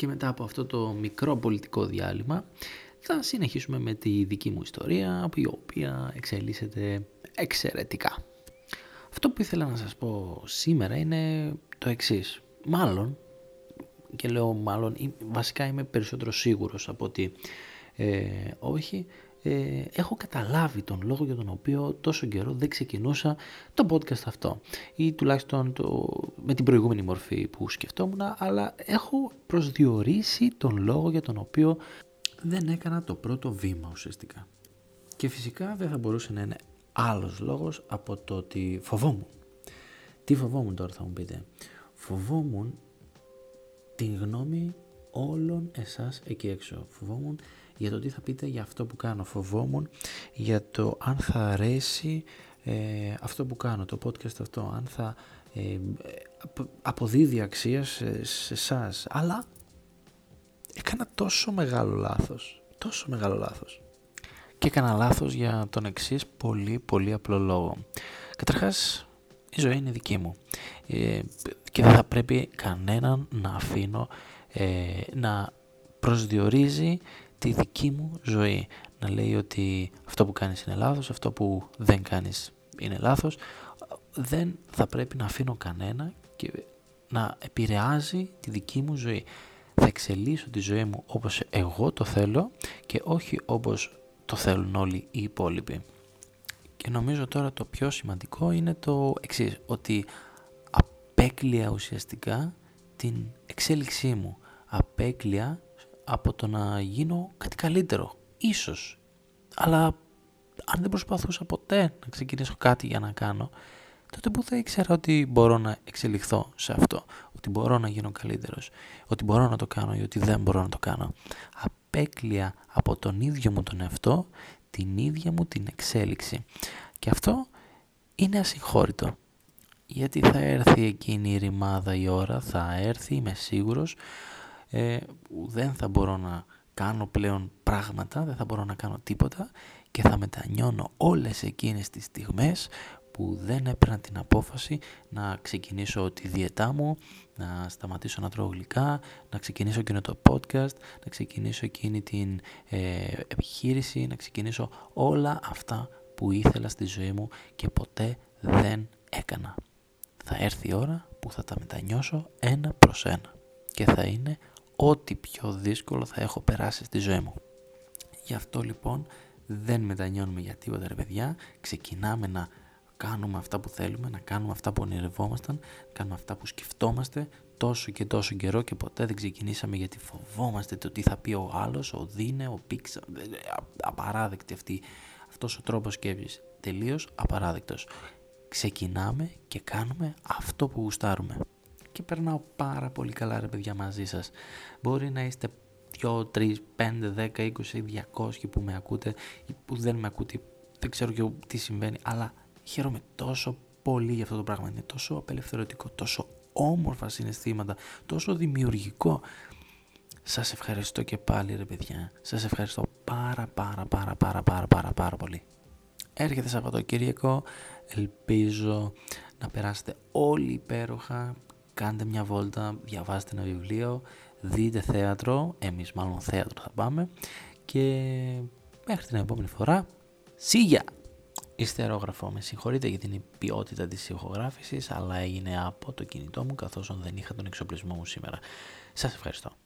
και μετά από αυτό το μικρό πολιτικό διάλειμμα θα συνεχίσουμε με τη δική μου ιστορία η οποία εξελίσσεται εξαιρετικά. Αυτό που ήθελα να σας πω σήμερα είναι το εξής. Μάλλον, και λέω μάλλον, βασικά είμαι περισσότερο σίγουρος από ότι ε, όχι, ε, έχω καταλάβει τον λόγο για τον οποίο τόσο καιρό δεν ξεκινούσα το podcast αυτό ή τουλάχιστον το, με την προηγούμενη μορφή που σκεφτόμουν αλλά έχω προσδιορίσει τον λόγο για τον οποίο δεν έκανα το πρώτο βήμα ουσιαστικά. Και φυσικά δεν θα μπορούσε να είναι άλλος λόγος από το ότι φοβόμουν. Τι φοβόμουν τώρα θα μου πείτε. Φοβόμουν την γνώμη όλων εσάς εκεί έξω. Φοβόμουν για το τι θα πείτε για αυτό που κάνω. Φοβόμουν για το αν θα αρέσει ε, αυτό που κάνω, το podcast αυτό, αν θα ε, αποδίδει αξία σε, εσάς. Αλλά έκανα τόσο μεγάλο λάθος, τόσο μεγάλο λάθος. Και έκανα λάθος για τον εξής πολύ πολύ απλό λόγο. Καταρχάς η ζωή είναι δική μου ε, και δεν θα πρέπει κανέναν να αφήνω ε, να προσδιορίζει τη δική μου ζωή. Να λέει ότι αυτό που κάνεις είναι λάθος, αυτό που δεν κάνεις είναι λάθος. Δεν θα πρέπει να αφήνω κανένα και να επηρεάζει τη δική μου ζωή. Θα εξελίσσω τη ζωή μου όπως εγώ το θέλω και όχι όπως το θέλουν όλοι οι υπόλοιποι. Και νομίζω τώρα το πιο σημαντικό είναι το εξής, ότι απέκλεια ουσιαστικά την εξέλιξή μου. Απέκλεια από το να γίνω κάτι καλύτερο. Ίσως. Αλλά αν δεν προσπαθούσα ποτέ να ξεκινήσω κάτι για να κάνω, τότε που θα ήξερα ότι μπορώ να εξελιχθώ σε αυτό, ότι μπορώ να γίνω καλύτερος, ότι μπορώ να το κάνω ή ότι δεν μπορώ να το κάνω. Απέκλεια από τον ίδιο μου τον εαυτό, την ίδια μου την εξέλιξη. Και αυτό είναι ασυγχώρητο. Γιατί θα έρθει εκείνη η ρημάδα η ώρα, θα έρθει, είμαι σίγουρος, ε, δεν θα μπορώ να κάνω πλέον πράγματα, δεν θα μπορώ να κάνω τίποτα και θα μετανιώνω όλες εκείνες τις στιγμές που δεν έπαιρνα την απόφαση να ξεκινήσω τη διαιτά μου, να σταματήσω να τρώω γλυκά, να ξεκινήσω εκείνο το podcast, να ξεκινήσω εκείνη την ε, επιχείρηση, να ξεκινήσω όλα αυτά που ήθελα στη ζωή μου και ποτέ δεν έκανα. Θα έρθει η ώρα που θα τα μετανιώσω ένα προς ένα και θα είναι ό,τι πιο δύσκολο θα έχω περάσει στη ζωή μου. Γι' αυτό λοιπόν δεν μετανιώνουμε για τίποτα ρε παιδιά, ξεκινάμε να κάνουμε αυτά που θέλουμε, να κάνουμε αυτά που ονειρευόμασταν, να κάνουμε αυτά που σκεφτόμαστε τόσο και τόσο καιρό και ποτέ δεν ξεκινήσαμε γιατί φοβόμαστε το τι θα πει ο άλλος, ο Δίνε, ο Πίξα, απαράδεκτη αυτή, αυτός ο τρόπος σκέψης, τελείως απαράδεκτος. Ξεκινάμε και κάνουμε αυτό που γουστάρουμε και περνάω πάρα πολύ καλά ρε παιδιά μαζί σας. Μπορεί να είστε 2, 3, 5, 10, 20, 200 που με ακούτε ή που δεν με ακούτε, δεν ξέρω και τι συμβαίνει, αλλά χαίρομαι τόσο πολύ για αυτό το πράγμα. Είναι τόσο απελευθερωτικό, τόσο όμορφα συναισθήματα, τόσο δημιουργικό. Σας ευχαριστώ και πάλι ρε παιδιά. Σας ευχαριστώ πάρα πάρα πάρα πάρα πάρα πάρα πάρα πολύ. Έρχεται Σαββατοκύριακο, ελπίζω να περάσετε όλοι υπέροχα, κάντε μια βόλτα, διαβάστε ένα βιβλίο, δείτε θέατρο, εμείς μάλλον θέατρο θα πάμε και μέχρι την επόμενη φορά, σίγια! Ιστερόγραφο, με συγχωρείτε για την ποιότητα της ηχογράφησης, αλλά έγινε από το κινητό μου καθώς δεν είχα τον εξοπλισμό μου σήμερα. Σας ευχαριστώ.